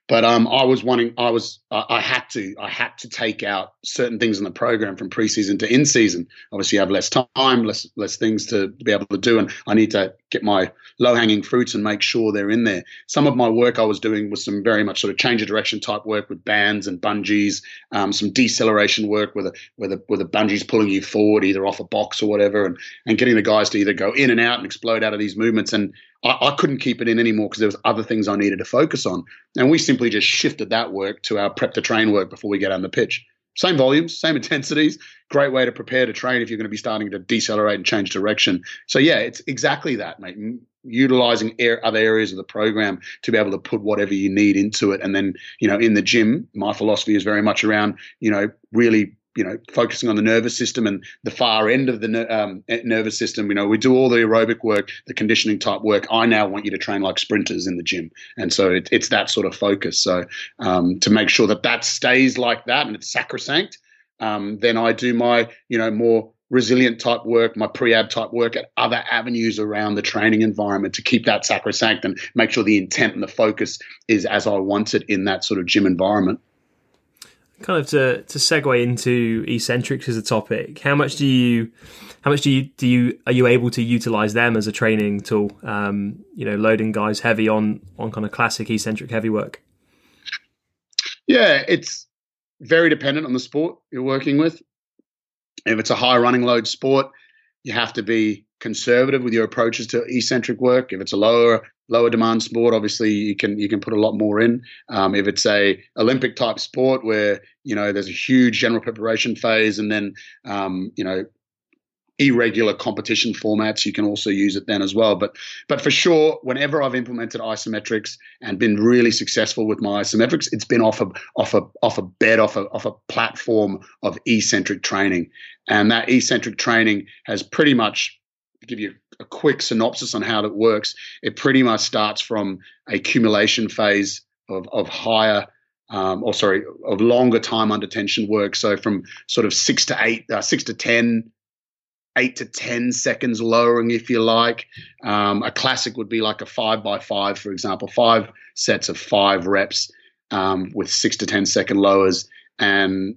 But um, I was wanting, I was, I had to, I had to take out certain things in the program from preseason to in season. Obviously, you have less time, less less things to be able to do, and I need to get my low hanging fruits and make sure they're in there. Some of my work I was doing was some very much sort of change of direction type work with bands and bungees, um, some deceleration work where the where the where the bungees pulling you forward either off a box or whatever, and and getting the guys to either go in and out and explode out of these movements and I, I couldn't keep it in anymore because there was other things I needed to focus on. And we simply just shifted that work to our prep to train work before we get on the pitch. Same volumes, same intensities. Great way to prepare to train if you're going to be starting to decelerate and change direction. So yeah, it's exactly that, mate. Utilizing air, other areas of the program to be able to put whatever you need into it, and then you know, in the gym, my philosophy is very much around you know really you know, focusing on the nervous system and the far end of the um, nervous system. You know, we do all the aerobic work, the conditioning type work. I now want you to train like sprinters in the gym, and so it, it's that sort of focus. So um, to make sure that that stays like that and it's sacrosanct, um, then I do my you know more resilient type work, my pre-ab type work at other avenues around the training environment to keep that sacrosanct and make sure the intent and the focus is as I want it in that sort of gym environment kind of to to segue into eccentrics as a topic how much do you how much do you do you are you able to utilize them as a training tool? Um, you know loading guys heavy on on kind of classic eccentric heavy work. Yeah it's very dependent on the sport you're working with. If it's a high running load sport you have to be conservative with your approaches to eccentric work. If it's a lower lower demand sport, obviously you can you can put a lot more in. Um, if it's a Olympic type sport where you know there's a huge general preparation phase and then um, you know irregular competition formats you can also use it then as well but but for sure whenever i've implemented isometrics and been really successful with my isometrics it's been off a off a off a bed off a off a platform of eccentric training and that eccentric training has pretty much give you a quick synopsis on how it works, it pretty much starts from a accumulation phase of, of higher, um, or sorry, of longer time under tension work. So from sort of six to eight, uh, six to ten, eight to ten seconds lowering, if you like. Um, a classic would be like a five by five, for example, five sets of five reps. um, with six to 10 second lowers. And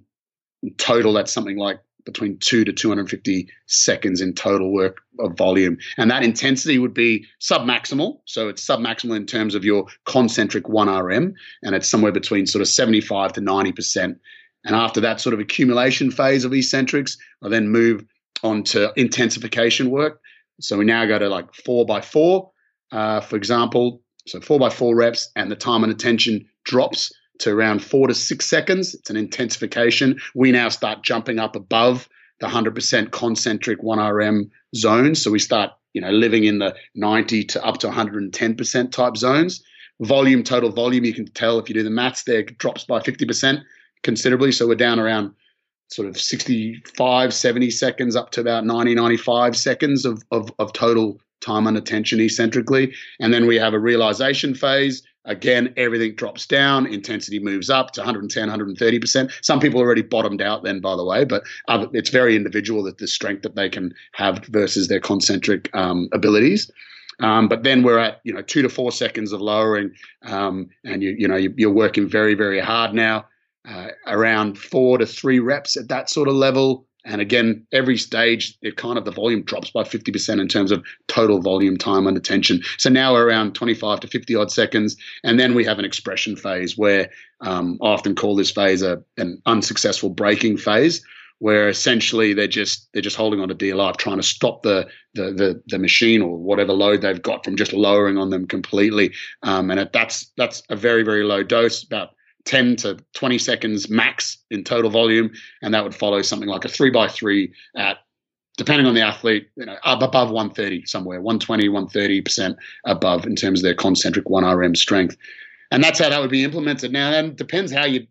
total, that's something like between two to 250 seconds in total work of volume. And that intensity would be submaximal. So it's submaximal in terms of your concentric 1RM, and it's somewhere between sort of 75 to 90%. And after that sort of accumulation phase of eccentrics, I then move on to intensification work. So we now go to like four by four, uh, for example. So four by four reps, and the time and attention drops to around four to six seconds. It's an intensification. We now start jumping up above the 100% concentric 1RM zone. So we start, you know, living in the 90 to up to 110% type zones. Volume, total volume, you can tell if you do the maths there, drops by 50% considerably. So we're down around sort of 65, 70 seconds up to about 90, 95 seconds of, of, of total time under tension eccentrically. And then we have a realization phase Again, everything drops down, intensity moves up to 110, 130%. Some people already bottomed out then, by the way, but other, it's very individual that the strength that they can have versus their concentric um, abilities. Um, but then we're at you know two to four seconds of lowering, um, and you you know you, are working very very hard now, uh, around four to three reps at that sort of level. And again, every stage, it kind of the volume drops by 50% in terms of total volume time under tension. So now we're around 25 to 50 odd seconds. And then we have an expression phase where um, I often call this phase a, an unsuccessful breaking phase, where essentially they're just they're just holding on to dear life, trying to stop the the the, the machine or whatever load they've got from just lowering on them completely. Um, and it, that's that's a very very low dose, about 10 to 20 seconds max in total volume, and that would follow something like a three by three at depending on the athlete, you know, above 130 somewhere, 120, 130% above in terms of their concentric 1RM strength. And that's how that would be implemented. Now, that depends how you,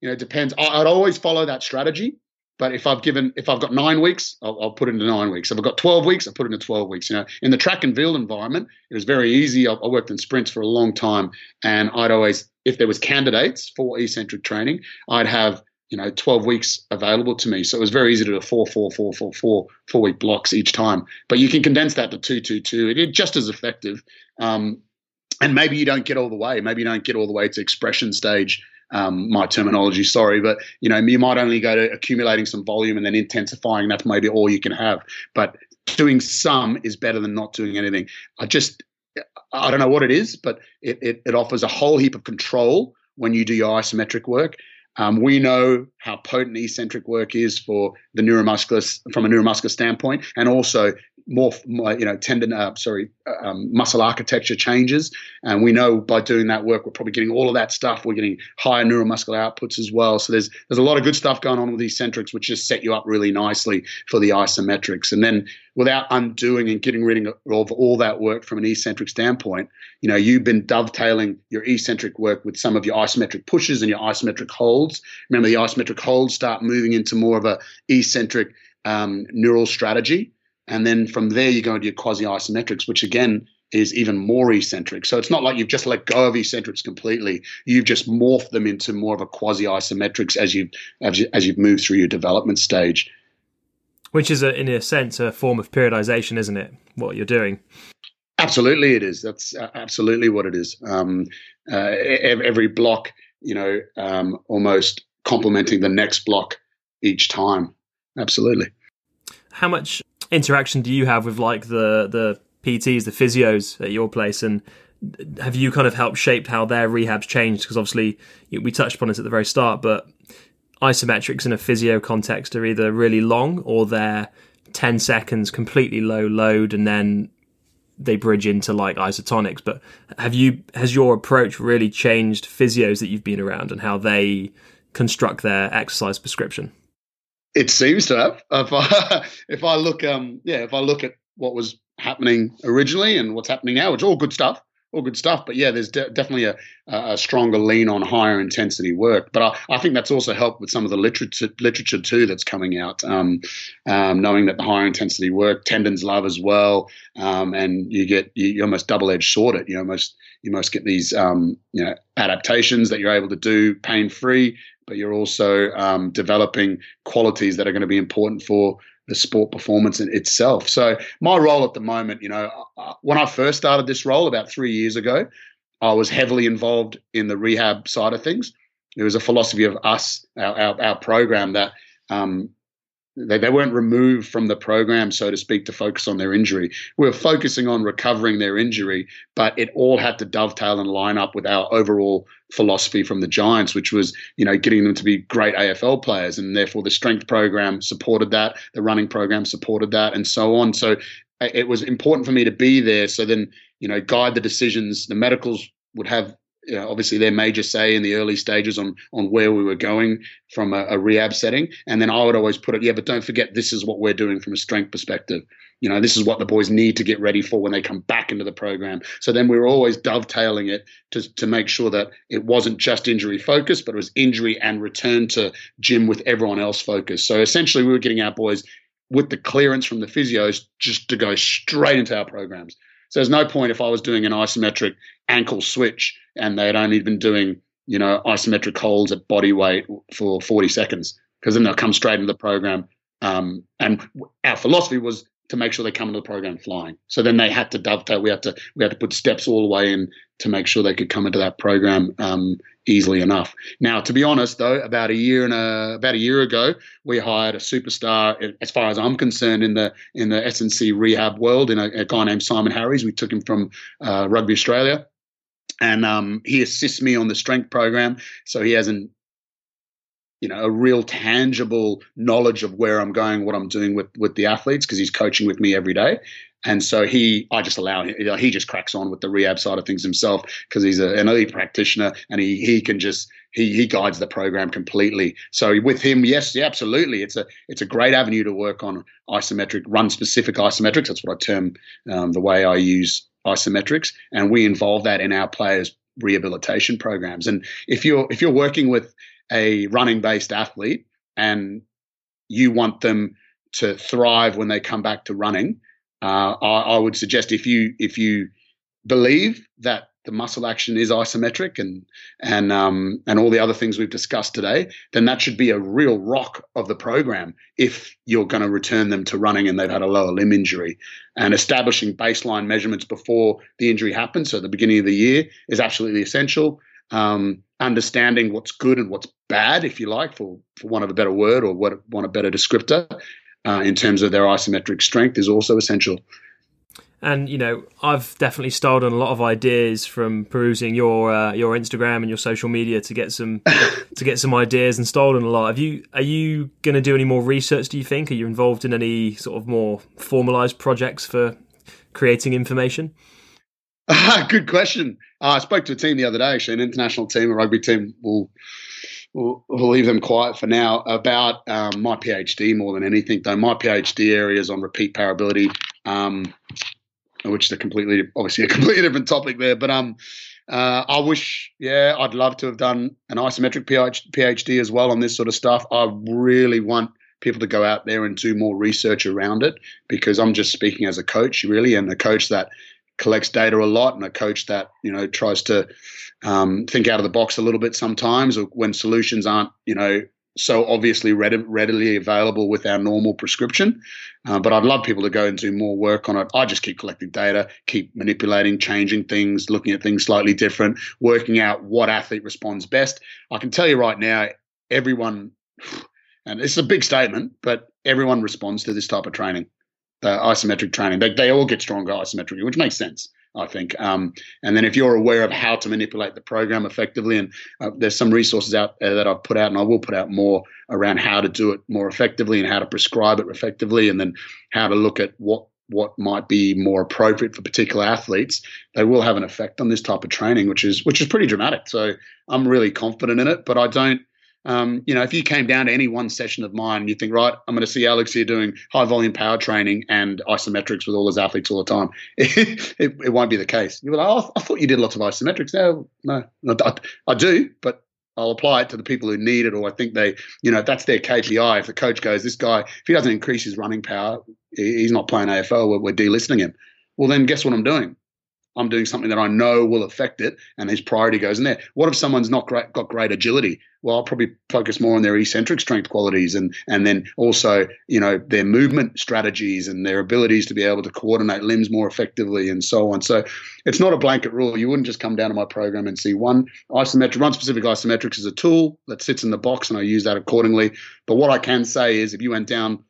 you know, depends. I'd always follow that strategy. But if I've given, if I've got nine weeks, I'll, I'll, put it into nine weeks. If I've got 12 weeks, I put it into 12 weeks. You know, in the track and field environment, it was very easy. I, I worked in sprints for a long time, and I'd always, if there was candidates for eccentric training, I'd have you know 12 weeks available to me. So it was very easy to do four, four, four, four, four, four week blocks each time. But you can condense that to two, two, two. It just as effective. Um, and maybe you don't get all the way. Maybe you don't get all the way to expression stage um, my terminology, sorry, but you know, you might only go to accumulating some volume and then intensifying. That's maybe all you can have. But doing some is better than not doing anything. I just, I don't know what it is, but it, it, it offers a whole heap of control when you do your isometric work. Um, we know how potent eccentric work is for the neuromuscular from a neuromuscular standpoint, and also more, you know, tendon, uh, sorry, uh, um, muscle architecture changes. And we know by doing that work, we're probably getting all of that stuff. We're getting higher neuromuscular outputs as well. So there's there's a lot of good stuff going on with eccentrics, which just set you up really nicely for the isometrics. And then without undoing and getting rid of all that work from an eccentric standpoint, you know, you've been dovetailing your eccentric work with some of your isometric pushes and your isometric holds. Remember, the isometric holds start moving into more of a eccentric um, neural strategy. And then from there, you go into your quasi isometrics, which again is even more eccentric. So it's not like you've just let go of eccentrics completely. You've just morphed them into more of a quasi isometrics as you as, you, as you've moved through your development stage. Which is, a, in a sense, a form of periodization, isn't it? What you're doing. Absolutely, it is. That's absolutely what it is. Um, uh, every block, you know, um, almost complementing the next block each time. Absolutely. How much interaction do you have with like the the PTs, the physios at your place, and have you kind of helped shape how their rehabs changed? Because obviously we touched upon it at the very start, but isometrics in a physio context are either really long or they're 10 seconds completely low load and then they bridge into like isotonics. But have you has your approach really changed physios that you've been around and how they construct their exercise prescription it seems to have. If I if I look, um, yeah, if I look at what was happening originally and what's happening now, it's all good stuff, all good stuff. But yeah, there's de- definitely a, a stronger lean on higher intensity work. But I, I think that's also helped with some of the literature literature too that's coming out. Um, um, knowing that the higher intensity work tendons love as well, um, and you get you, you almost double edged sword it. You almost you most get these um, you know adaptations that you're able to do pain free but you're also um, developing qualities that are going to be important for the sport performance in itself. So my role at the moment, you know, when I first started this role about three years ago, I was heavily involved in the rehab side of things. It was a philosophy of us, our, our, our program, that um, they, they weren't removed from the program, so to speak, to focus on their injury. We were focusing on recovering their injury, but it all had to dovetail and line up with our overall philosophy from the Giants, which was, you know, getting them to be great AFL players. And therefore the strength program supported that, the running program supported that, and so on. So uh, it was important for me to be there. So then, you know, guide the decisions. The medicals would have you know, obviously their major say in the early stages on on where we were going from a, a, rehab setting. And then I would always put it, yeah, but don't forget this is what we're doing from a strength perspective. You know, this is what the boys need to get ready for when they come back into the program. So then we were always dovetailing it to to make sure that it wasn't just injury focused, but it was injury and return to gym with everyone else focused. So essentially we were getting our boys with the clearance from the physios just to go straight into our programs. So there's no point if I was doing an isometric ankle switch and they had only been doing, you know, isometric holds at body weight for 40 seconds because then they'll come straight into the program. Um, and our philosophy was to make sure they come into the program flying. So then they had to dovetail. We had to we had to put steps all the way in to make sure they could come into that program um, easily enough. Now, to be honest, though, about a year and a, about a year ago, we hired a superstar. As far as I'm concerned, in the in the SNC rehab world, in a, a guy named Simon Harries. We took him from uh, Rugby Australia, and um, he assists me on the strength program. So he has an you know a real tangible knowledge of where I'm going, what I'm doing with with the athletes because he's coaching with me every day. And so he, I just allow him. You know, he just cracks on with the rehab side of things himself because he's a, an elite practitioner and he he can just he he guides the program completely. So with him, yes, yeah, absolutely, it's a it's a great avenue to work on isometric run specific isometrics. That's what I term um, the way I use isometrics, and we involve that in our players' rehabilitation programs. And if you're if you're working with a running based athlete and you want them to thrive when they come back to running, uh, I, I, would suggest if you if you believe that the muscle action is isometric and and um, and all the other things we've discussed today, then that should be a real rock of the program if you're going to return them to running and they've had a lower limb injury. And establishing baseline measurements before the injury happens, so at the beginning of the year, is absolutely essential. Um, understanding what's good and what's bad, if you like, for for want of a better word or what want a better descriptor, uh, in terms of their isometric strength, is also essential. And you know, I've definitely stolen a lot of ideas from perusing your uh, your Instagram and your social media to get some to get some ideas and stolen a lot. Have you are you going to do any more research? Do you think? Are you involved in any sort of more formalized projects for creating information? Good question. Uh, I spoke to a team the other day, actually, an international team, a rugby team. We'll, we'll, we'll leave them quiet for now about um, my PhD more than anything, though. My PhD area is on repeat powerability. Um, which is a completely, obviously, a completely different topic there. But um, uh, I wish, yeah, I'd love to have done an isometric PhD as well on this sort of stuff. I really want people to go out there and do more research around it because I'm just speaking as a coach, really, and a coach that collects data a lot and a coach that you know tries to um, think out of the box a little bit sometimes or when solutions aren't you know so obviously readily available with our normal prescription. Uh, but I'd love people to go and do more work on it. I just keep collecting data, keep manipulating, changing things, looking at things slightly different, working out what athlete responds best. I can tell you right now, everyone, and it's a big statement, but everyone responds to this type of training, uh, isometric training. They, they all get stronger isometrically, which makes sense. I think. Um, and then if you're aware of how to manipulate the program effectively, and uh, there's some resources out there that I've put out, and I will put out more around how to do it more effectively and how to prescribe it effectively, and then how to look at what what might be more appropriate for particular athletes, they will have an effect on this type of training, which is which is pretty dramatic. So I'm really confident in it, but I don't um, you know, if you came down to any one session of mine you think, right, I'm going to see Alex here doing high volume power training and isometrics with all his athletes all the time, it, it, it won't be the case. You're like, oh, I thought you did lots of isometrics. No, no, I, I do, but I'll apply it to the people who need it, or I think they, you know, that's their KPI. If the coach goes, this guy, if he doesn't increase his running power, he's not playing AFL. We're, we're delisting him. Well, then guess what I'm doing? I'm doing something that I know will affect it, and his priority goes in there. What if someone's not great, got great agility? Well, I'll probably focus more on their eccentric strength qualities, and and then also you know their movement strategies and their abilities to be able to coordinate limbs more effectively, and so on. So it's not a blanket rule. You wouldn't just come down to my program and see one isometric, one specific isometrics is a tool that sits in the box, and I use that accordingly. But what I can say is, if you went down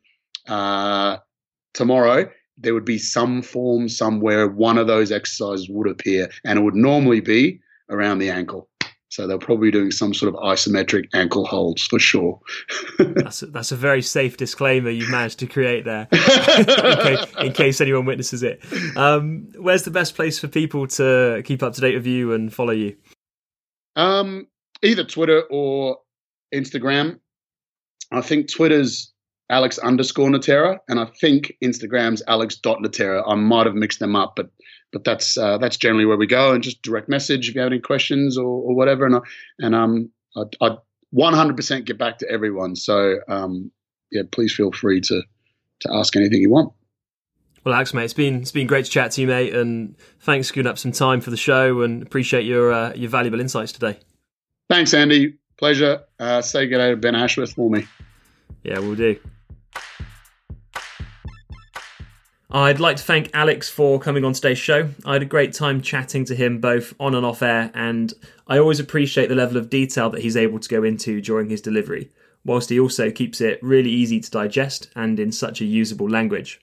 uh, tomorrow there would be some form somewhere one of those exercises would appear, and it would normally be around the ankle. So they're probably be doing some sort of isometric ankle holds for sure. that's, a, that's a very safe disclaimer you've managed to create there, in, case, in, case, anyone witnesses it. Um, where's the best place for people to keep up to date with you and follow you? Um, either Twitter or Instagram. I think Twitter's Alex underscore Natera, and I think Instagram's Alex dot Natera. I might have mixed them up, but but that's uh, that's generally where we go, and just direct message if you have any questions or, or whatever, and I, and um I 100% get back to everyone. So um yeah, please feel free to to ask anything you want. Well, Alex, mate, it's been it's been great to chat to you, mate, and thanks for giving up some time for the show, and appreciate your uh, your valuable insights today. Thanks, Andy. Pleasure. Uh, say good day to Ben Ashworth for me. Yeah, we'll do. I'd like to thank Alex for coming on today's show. I had a great time chatting to him both on and off air, and I always appreciate the level of detail that he's able to go into during his delivery, whilst he also keeps it really easy to digest and in such a usable language.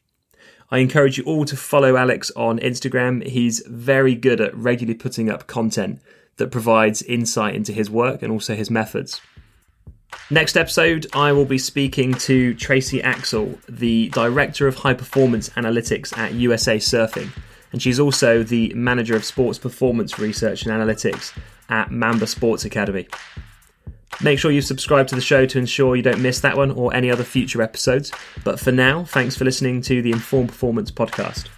I encourage you all to follow Alex on Instagram. He's very good at regularly putting up content that provides insight into his work and also his methods. Next episode, I will be speaking to Tracy Axel, the Director of High Performance Analytics at USA Surfing, and she's also the Manager of Sports Performance Research and Analytics at Mamba Sports Academy. Make sure you subscribe to the show to ensure you don't miss that one or any other future episodes. But for now, thanks for listening to the Informed Performance podcast.